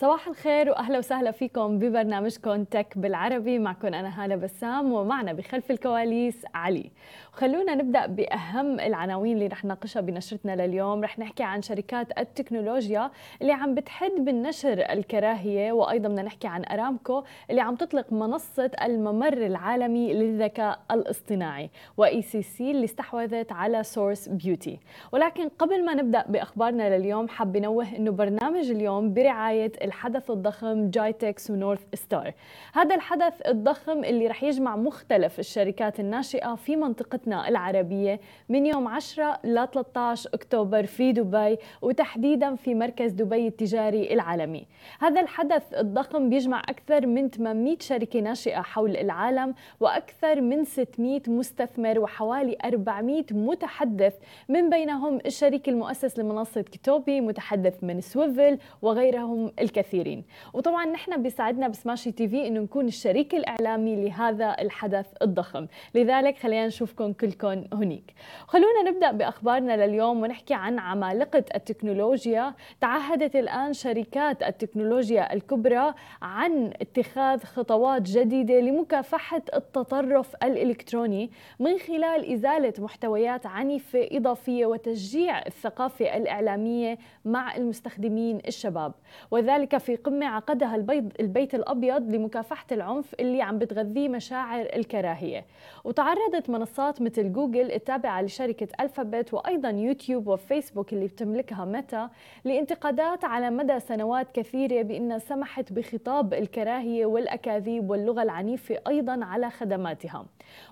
صباح الخير وأهلا وسهلا فيكم ببرنامجكم تك بالعربي. معكم أنا هالة بسام ومعنا بخلف الكواليس علي. خلونا نبدأ بأهم العناوين اللي رح نناقشها بنشرتنا لليوم. رح نحكي عن شركات التكنولوجيا اللي عم بتحد من نشر الكراهية وأيضا بدنا نحكي عن أرامكو اللي عم تطلق منصة الممر العالمي للذكاء الاصطناعي و ECC اللي استحوذت على Source Beauty ولكن قبل ما نبدأ بأخبارنا لليوم حاب نوه إنه برنامج اليوم برعاية الحدث الضخم GITEX و North Star هذا الحدث الضخم اللي رح يجمع مختلف الشركات الناشئة في منطقتنا العربية من يوم 10 ل 13 أكتوبر في دبي وتحديدا في مركز دبي التجاري العالمي. هذا الحدث الضخم بيجمع أكثر من 800 شركة ناشئة حول العالم وأكثر من 600 مستثمر وحوالي 400 متحدث. من بينهم الشريك المؤسس لمنصة Kitopi متحدث من Swvl وغيرهم الكثيرين. وطبعا نحن بيساعدنا ب Smashi TV إنه نكون الشريك الإعلامي لهذا الحدث الضخم. لذلك خلينا نشوفكم كلكم هنيك. خلونا نبدأ بأخبارنا لليوم ونحكي عن عمالقة التكنولوجيا. تعهدت الآن شركات التكنولوجيا الكبرى عن اتخاذ خطوات جديدة لمكافحة التطرف الإلكتروني من خلال إزالة محتويات عنيفة إضافية وتشجيع الثقافة الإعلامية مع المستخدمين الشباب. وذلك في قمة عقدها البيض البيت الأبيض لمكافحة العنف اللي عم بتغذيه مشاعر الكراهية. وتعرضت منصات مثل جوجل التابعة لشركة ألفابت وأيضا يوتيوب وفيسبوك اللي بتملكها ميتا لانتقادات على مدى سنوات كثيرة بأنها سمحت بخطاب الكراهية والأكاذيب واللغة العنيفة أيضا على خدماتها.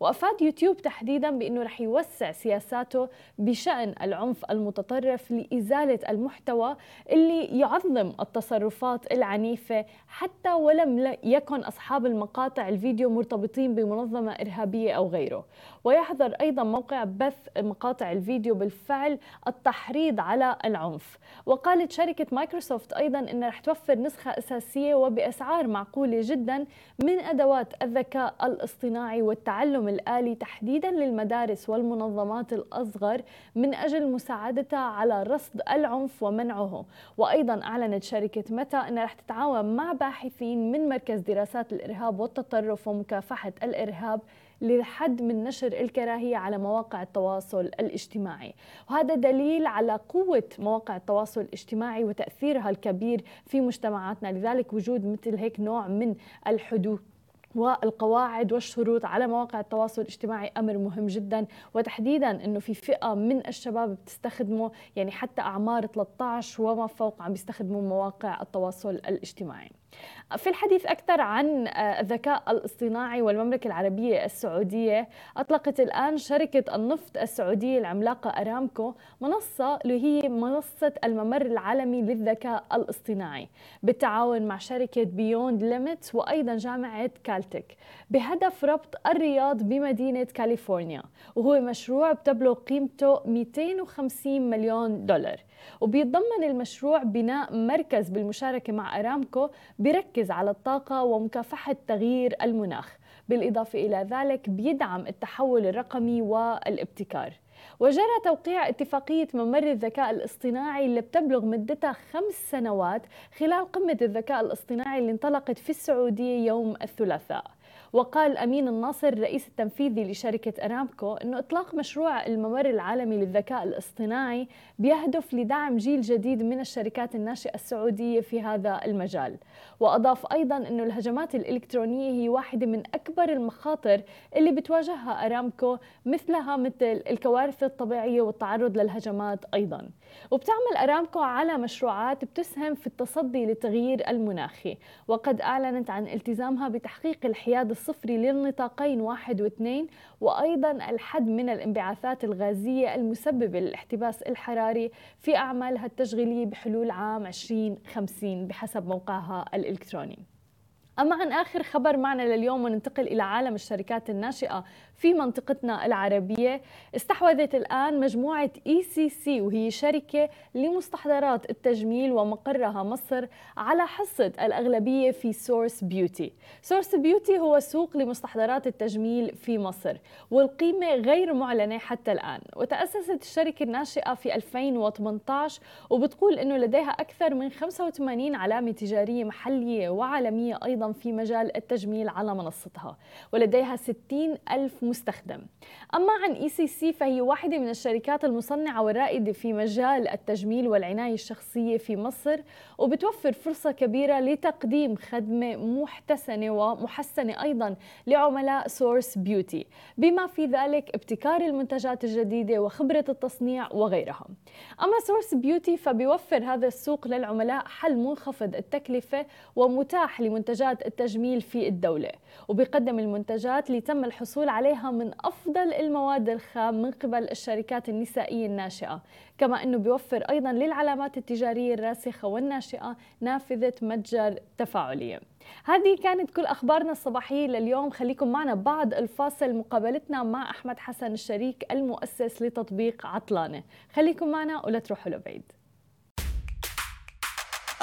وأفاد يوتيوب تحديدا بأنه رح يوسع سياساته بشأن العنف المتطرف لإزالة المحتوى اللي يعظم التصرفات العنيفة حتى ولم يكن أصحاب المقاطع الفيديو مرتبطين بمنظمة إرهابية أو غيره. ويحظر أيضا موقع بث مقاطع الفيديو بالفعل التحريض على العنف. وقالت شركة مايكروسوفت أيضا أنها رح توفر نسخة أساسية وبأسعار معقولة جدا من أدوات الذكاء الاصطناعي والتعلم الآلي تحديدا للمدارس والمنظمات الأصغر من أجل مساعدتها على رصد العنف ومنعه. وأيضا أعلنت شركة متى أنها رح تتعاون مع باحثين من مركز دراسات الإرهاب والتطرف ومكافحة الإرهاب للحد من نشر الكراهية على مواقع التواصل الاجتماعي. وهذا دليل على قوة مواقع التواصل الاجتماعي وتأثيرها الكبير في مجتمعاتنا. لذلك وجود مثل هيك نوع من الحدود والقواعد والشروط على مواقع التواصل الاجتماعي أمر مهم جدا. وتحديدا إنه في فئة من الشباب بتستخدمه يعني حتى أعمار 13 وما فوق عم بيستخدموا مواقع التواصل الاجتماعي. في الحديث أكثر عن آه، الذكاء الاصطناعي والمملكة العربية السعودية. أطلقت الآن شركة النفط السعودية العملاقة أرامكو منصة اللي هي منصة الممر العالمي للذكاء الاصطناعي بالتعاون مع شركة Beyond Limits وأيضا جامعة كالتك بهدف ربط الرياض بمدينة كاليفورنيا وهو مشروع بتبلغ قيمته 250 مليون دولار. وبيتضمن المشروع بناء مركز بالمشاركة مع أرامكو بيركز على الطاقة ومكافحة تغيير المناخ. بالإضافة إلى ذلك بيدعم التحول الرقمي والابتكار. وجرى توقيع اتفاقية ممر الذكاء الاصطناعي اللي بتبلغ مدتها خمس سنوات خلال قمة الذكاء الاصطناعي اللي انطلقت في السعودية يوم الثلاثاء. وقال أمين الناصر الرئيس التنفيذي لشركة أرامكو أنه إطلاق مشروع الممر العالمي للذكاء الاصطناعي بيهدف لدعم جيل جديد من الشركات الناشئة السعودية في هذا المجال. وأضاف أيضا أنه الهجمات الإلكترونية هي واحدة من أكبر المخاطر اللي بتواجهها أرامكو مثلها مثل الكوارث الطبيعية والتعرض للهجمات أيضا. وبتعمل أرامكو على مشروعات بتسهم في التصدي للتغيير المناخي. وقد أعلنت عن التزامها بتحقيق الحياد الصفري للنطاقين واحد واثنين وأيضا الحد من الانبعاثات الغازية المسببة للاحتباس الحراري في أعمالها التشغيلية بحلول عام 2050 بحسب موقعها الإلكتروني. أما عن آخر خبر معنا لليوم وننتقل إلى عالم الشركات الناشئة في منطقتنا العربية. استحوذت الآن مجموعة ECC وهي شركة لمستحضرات التجميل ومقرها مصر على حصة الأغلبية في Source Beauty Source Beauty هو سوق لمستحضرات التجميل في مصر والقيمة غير معلنة حتى الآن. وتأسست الشركة الناشئة في 2018 وبتقول أنه لديها أكثر من 85 علامة تجارية محلية وعالمية أيضا في مجال التجميل على منصتها ولديها 60 ألف مستخدم. أما عن ECC فهي واحدة من الشركات المصنعة والرائدة في مجال التجميل والعناية الشخصية في مصر وبتوفر فرصة كبيرة لتقديم خدمة محسنة ومحسنة أيضا لعملاء سورس بيوتي بما في ذلك ابتكار المنتجات الجديدة وخبرة التصنيع وغيرها. أما سورس بيوتي فبيوفر هذا السوق للعملاء حل منخفض التكلفة ومتاح لمنتجات التجميل في الدولة وبيقدم المنتجات اللي تم الحصول عليها من أفضل المواد الخام من قبل الشركات النسائية الناشئة. كما أنه بيوفر أيضا للعلامات التجارية الراسخة والناشئة نافذة متجر تفاعلية هذه كانت كل أخبارنا الصباحية لليوم. خليكم معنا بعد الفاصل. مقابلتنا مع أحمد حسن الشريك المؤسس لتطبيق عطلانة. خليكم معنا ولا تروحوا لبعيد.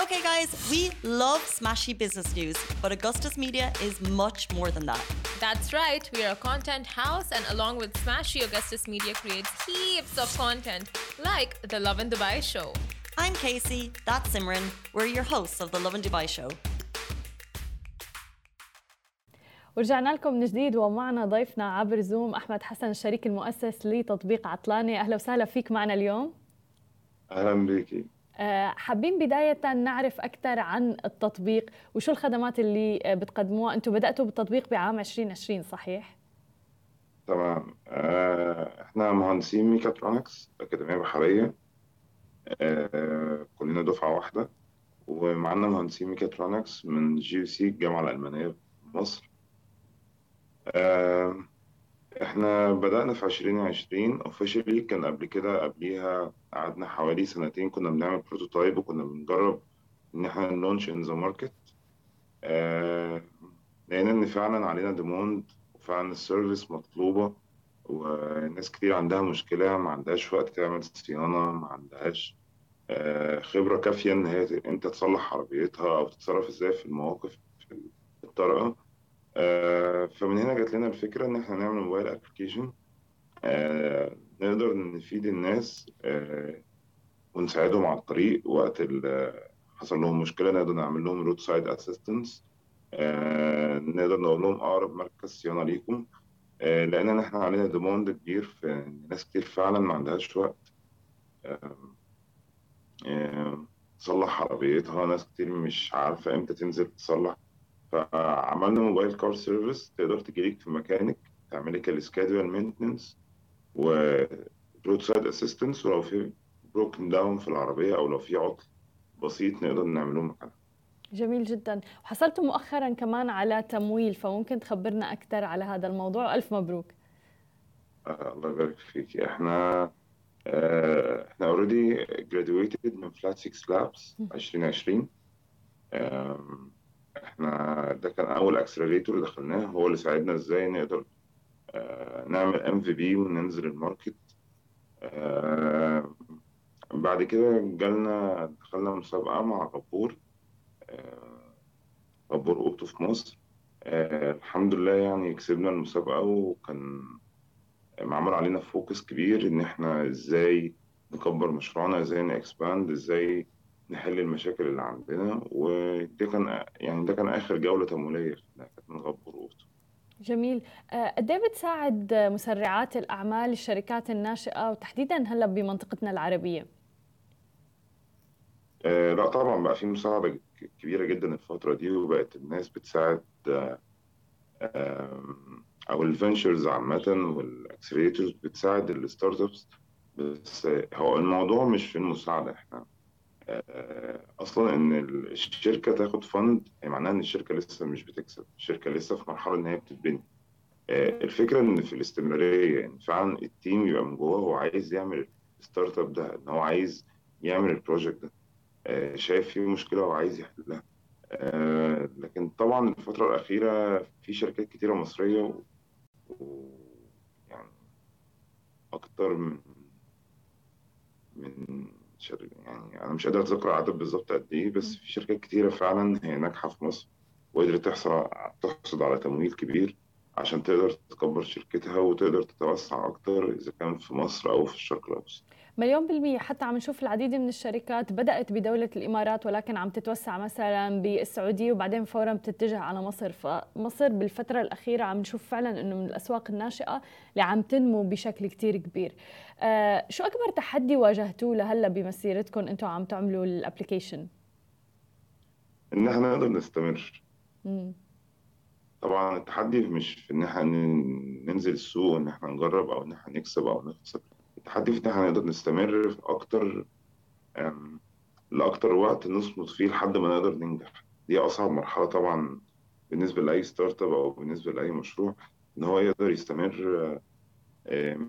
Okay, guys, we love smashy business news, but Augustus Media is much more than that. That's right, we are a content house, and along with Smashy, Augustus Media creates heaps of content, like the Love in Dubai show. I'm Casey, that's Simran. We're your hosts of the Love in Dubai show. ورجعنا لكم من جديد ومعنا ضيفنا عبر زوم احمد حسن الشريك المؤسس لتطبيق عطلانه اهلا وسهلا فيك معنا اليوم اهلا بيكي آه، حابين بداية نعرف أكثر عن التطبيق وشو الخدمات اللي آه، بتقدموها؟ أنتم بدأتوا بالتطبيق بعام 2020 صحيح؟ تمام. آه، إحنا مهندسين ميكاترونكس أكاديمية بحرية. آه، كلنا دفعة واحدة. ومعنا مهندسين ميكاترونكس من GUC الجامعة الألمانية في مصر. آه، إحنا بدأنا في 2020 officially كان قبل كده قبليها قعدنا حوالي سنتين كنا بنعمل prototype وكنا بنجرب إن إحنا ن launch in the market لقينا إن فعلا علينا demand وفعلا ال service مطلوبة وناس كتير عندها مشكلة ما عندهاش وقت تعمل صيانة ما عندهاش آه، خبرة كافية إن هي تصلح عربيتها أو تتصرف إزاي في المواقف الطارئة فمن هنا جات لنا الفكرة إن إحنا نعمل mobile application نقدر نفيد الناس آه، ونساعدهم على الطريق وقت حصل لهم مشكلة نقدر نعمل لهم roadside assistance نقدر نقول لهم أقرب مركز صيانة ليكم آه، لأن إحنا علينا demand كبير في ناس كتير فعلا ما عندهاش وقت. تصلح عربيتها ناس كتير مش عارفة إمتى تنزل تصلح فعملنا mobile car service تقدر تجيلك في مكانك تعمل لك ال scheduled maintenance و roadside assistance ولو في broken down في العربية أو لو في عطل بسيط نقدر نعمله مكانها جميل جدا. وحصلتوا مؤخرا كمان على تمويل فممكن تخبرنا أكثر على هذا الموضوع؟ ألف مبروك. آه الله يبارك فيك. إحنا آه إحنا already graduated من Flat6Labs 2020 آم، إحنا ده كان أول accelerator دخلناه هو اللي ساعدنا إزاي نقدر آه، نعمل MVP وننزل ال market. آه، بعد كده جالنا دخلنا مسابقة مع غبور آه، غبور أوتو في مصر. الحمد لله يعني كسبنا المسابقة وكان معمول علينا focus كبير إن إحنا إزاي نكبر مشروعنا إزاي ن expand إزاي نحل المشاكل اللي عندنا وده كان يعني ده كان آخر جولة تمويلية كانت من غبور أوتو جميل قد إيه بتساعد مسرعات الأعمال الشركات الناشئة وتحديدا هلأ بمنطقتنا العربية؟ آه لأ طبعا بقى في مساعدة ك- كبيرة جدا الفترة دي وبقت الناس بتساعد آه، آم، أو ال ventures عامة وال accelerators بتساعد ال startups بس هو الموضوع مش في المساعدة إحنا أصلا إن الشركة تاخد fund هي معناها إن الشركة لسه مش بتكسب. الشركة لسه في مرحلة إن هي بتتبني. آه، الفكرة إن في الاستمرارية إن فعلا ال team يبقى من جواه هو عايز يعمل ال startup ده إن هو عايز يعمل ال project ده. آه، شايف فيه مشكلة وعايز يحلها. آه، لكن طبعا الفترة الأخيرة في شركات كتيرة مصرية و... و... يعني أكتر من من. يعني أنا مش قادر أتذكر العدد بالظبط قد إيه بس في شركات كتيرة فعلا هي ناجحة في مصر وقدرت تحصل تحصل على تمويل كبير عشان تقدر تكبر شركتها وتقدر تتوسع أكتر إذا كان في مصر أو في الشرق الأوسط. مليون بالمية حتى عم نشوف العديد من الشركات بدأت بدولة الإمارات ولكن عم تتوسع مثلا بالسعودية وبعدين فورا بتتجه على مصر فمصر بالفترة الأخيرة عم نشوف فعلا أنه من الأسواق الناشئة اللي عم تنمو بشكل كتير كبير آه شو أكبر تحدي واجهتوه لهلأ بمسيرتكم أنتم عم تعملوا الابلكيشن؟ إن إحنا نقدر نستمر. مم. طبعا التحدي مش في إن إحنا ننزل السوق إن إحنا نجرب أو إن إحنا نكسب أو نخسر التحدي في ان إحنا نقدر نستمر في أكتر لأكتر وقت نصمد فيه لحد ما نقدر ننجح. دي أصعب مرحلة طبعا بالنسبة لأي startup أو بالنسبة لأي مشروع إن هو يقدر يستمر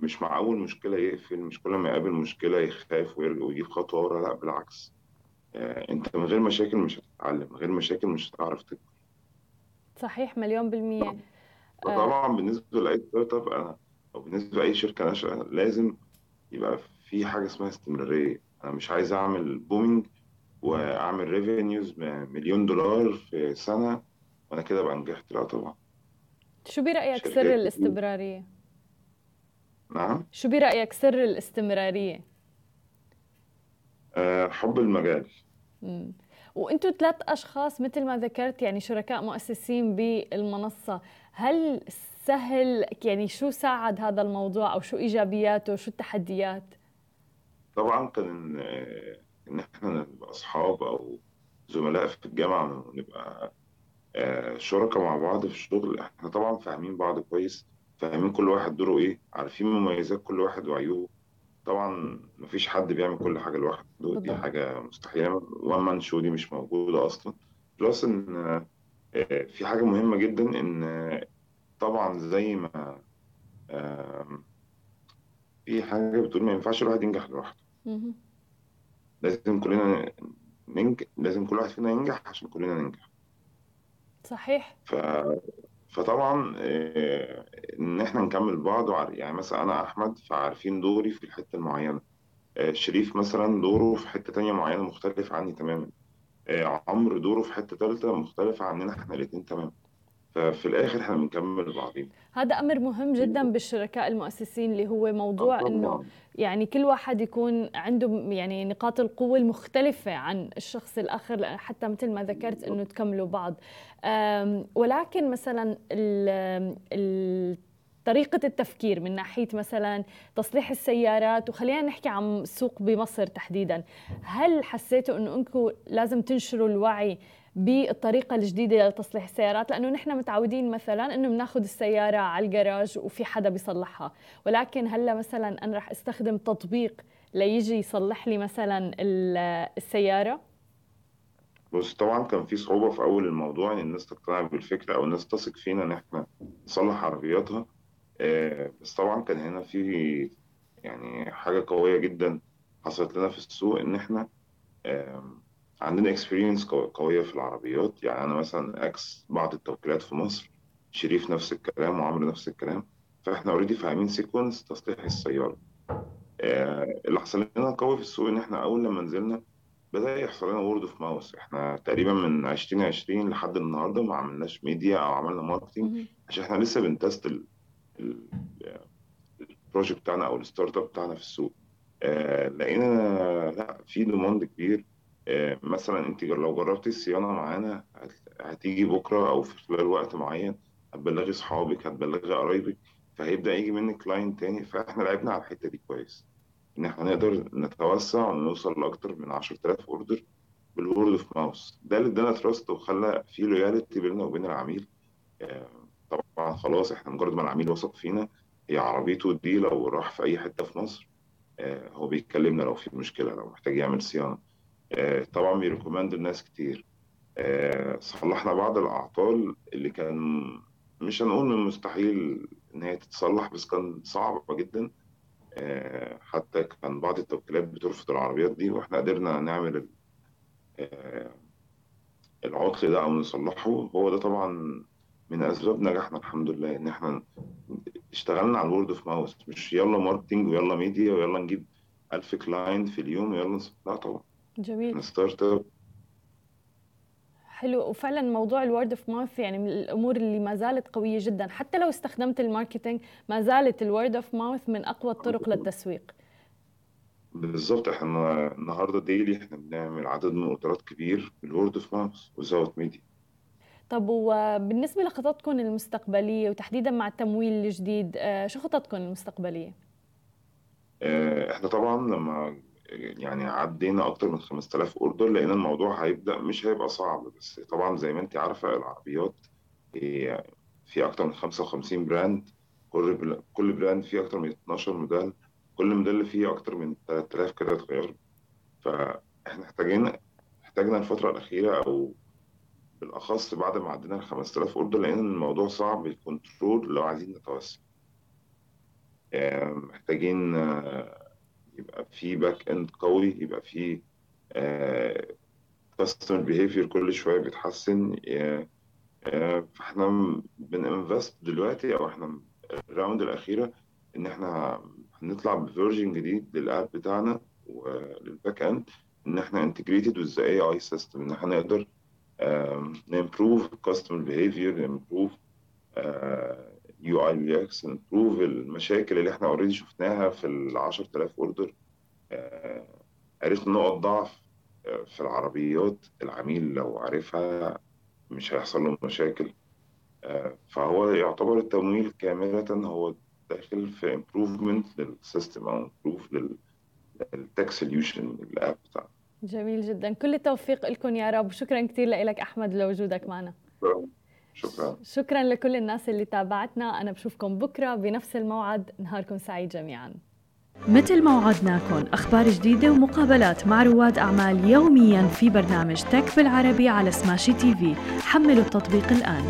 مش مع أول مشكلة يقفل مش كل ما يقابل مشكلة يخاف ويرجع ويجيب خطوة ورا لأ بالعكس. أنت من غير مشاكل مش هتتعلم من غير مشاكل مش هتعرف تكبر صحيح مليون بالمية. طبعا بالنسبة لأي startup أنا أو بالنسبة لأي شركة ناشئة لازم يبقى في حاجة اسمها استمرارية أنا مش عايز أعمل booming وأعمل ريفينيوز مليون دولار في سنة وأنا كده أبقى نجحت لا طبعا شو برأيك سر الاستمرارية؟ نعم شو برأيك سر الاستمرارية؟ أه حب المجال. وأنتم ثلاث أشخاص مثل ما ذكرت يعني شركاء مؤسسين بالمنصة هل سهل يعني شو ساعد هذا الموضوع أو شو إيجابياته شو التحديات؟ طبعا كان ان إحنا نبقى أصحاب أو زملاء في الجامعة ونبقى آه، شركاء مع بعض في الشغل. إحنا طبعا فاهمين بعض كويس فاهمين كل واحد دوره إيه عارفين مميزات كل واحد وعيوبه. طبعا مفيش حد بيعمل كل حاجة لوحده دي حاجة مستحيلة. one man show دي مش موجودة أصلا. plus إن آه، في حاجة مهمة جدا إن طبعا زي ما في حاجة بتقول ما ينفعش الواحد ينجح لوحده. لازم كلنا ننجح لازم كل واحد فينا ينجح عشان كلنا ننجح. صحيح. ف... فطبعا آه، إن إحنا نكمل بعض يعني مثلا أنا أحمد فعارفين دوري في الحتة المعينة. آه، شريف مثلا دوره في حتة تانية معينة مختلف عني تماما. آه، عمرو دوره في حتة ثالثه مختلفة عننا إحنا الاثنين تماما. ففي الآخر إحنا بنكمل بعضين هذا أمر مهم جدا بالشركاء المؤسسين اللي هو موضوع إنه يعني كل واحد يكون عنده يعني نقاط القوة المختلفة عن الشخص الآخر حتى مثل ما ذكرت إنه تكملوا بعض. ولكن مثلا طريقة التفكير من ناحية مثلا تصليح السيارات وخلينا نحكي عن السوق بمصر تحديدا. هل حسيتوا إنه أنكم لازم تنشروا الوعي بالطريقة الجديدة لتصليح السيارات لأنه نحن متعودين مثلا إنه بناخذ السيارة على الجراج وفي حدا بيصلحها. ولكن هلأ مثلا أنا راح أستخدم تطبيق ليجي يصلح لي مثلا السيارة. بص طبعا كان في صعوبة في أول الموضوع إن الناس تقتنع بالفكرة أو الناس تثق فينا إن إحنا نصلح عربياتها. آه، بس طبعا كان هنا في يعني حاجة قوية جدا حصلت لنا في السوق إن إحنا عندنا experience قوية في العربيات. يعني أنا مثلا ex بعض التوكيلات في مصر شريف نفس الكلام وعمرو نفس الكلام. فإحنا already فاهمين sequence تصليح السيارة. آه اللي حصل لنا قوي في السوق إن إحنا أول لما نزلنا بدأ يحصل لنا word of mouth إحنا تقريبا من 2020 لحد النهارده ما عملناش ميديا أو عملنا marketing عشان إحنا لسه بن test ال project بتاعنا أو ال startup بتاعنا في السوق. آه لقينا لا في demand كبير. مثلا أنت لو جربتي الصيانة معانا هتيجي بكرة أو في خلال وقت معين هتبلغي اصحابك هتبلغي قرايبك فهيبدأ يجي منك client تاني. فإحنا لعبنا على الحتة دي كويس. إن إحنا نقدر نتوسع ونوصل لأكتر من 10000 order بال word of mouth ده اللي ادانا trust وخلى في loyalty بيننا وبين العميل. آه، طبعا خلاص إحنا مجرد ما العميل وثق فينا هي عربيته دي لو راح في أي حتة في مصر آه، هو بيتكلمنا لو في مشكلة لو محتاج يعمل صيانة. آه، طبعا بيريكومند الناس كتير. آه، صلحنا بعض الأعطال اللي كان مش هنقول من المستحيل إن هي تتصلح بس كان صعبة جدا. آه، حتى كان بعض التوكيلات بترفض العربيات دي وإحنا قدرنا نعمل العطل ده أو نصلحه. هو ده طبعا من أسباب نجاحنا الحمد لله إن إحنا اشتغلنا على ال word of mouth مش يلا marketing ويلا ميديا ويلا نجيب 1000 client في اليوم يلا نص... لا طبعا. جميل. Startup حلو. وفعلا موضوع ال word of mouth يعني من الأمور اللي ما زالت قوية جدا. حتى لو استخدمت ال marketing ما زالت ال word of mouth من أقوى الطرق للتسويق. بالظبط إحنا النهارده daily إحنا بنعمل عدد من ال orderات كبير بال word of mouth without media طب وبالنسبة لخططكم المستقبلية وتحديدا مع التمويل الجديد آه، شو خططكم المستقبلية؟ آه، إحنا طبعا لما يعني عدينا أكتر من 5000 order لقينا الموضوع هيبدأ مش هيبقى صعب. بس طبعا زي ما أنت عارفة العربيات هي في أكتر من 55 brand. كل كل brand فيه أكتر من 12 موديل. كل موديل فيه أكتر من 3000 قطعة غيار فإحنا محتاجين احتاجنا الفترة الأخيرة أو بالأخص بعد ما عدينا ال 5000 order لأن الموضوع صعب ال control لو عايزين نتوسع آه، محتاجين آه، يبقى في back end قوي يبقى في customer behavior كل شوية بيتحسن آه، آه، فاحنا بن invest دلوقتي أو إحنا ال round الأخيرة إن إحنا هنطلع ب version جديد لل app بتاعنا ولل back end إن إحنا integrated with AI system إن إحنا نقدر ن improve customer behavior ن improve UI UX ن improve المشاكل اللي إحنا already شفناها في ال 10000 order عرفنا نقط ضعف آه، في العربيات. العميل لو عارفها مش هيحصل له مشاكل. آه، فهو يعتبر التمويل كاملة هو داخل في improvement لل system أو improve لل tech solution ال app بتاعنا جميل جدا. كل التوفيق لكم يا رب. شكرا كثير لك أحمد لوجودك معنا. شكرا. شكرا لكل الناس اللي تابعتنا. أنا بشوفكم بكرة بنفس الموعد. نهاركم سعيد جميعا. مثل ما وعدناكم أخبار جديدة ومقابلات مع رواد أعمال يوميا في برنامج تك بالعربي على سماشي تي في. حملوا التطبيق الآن.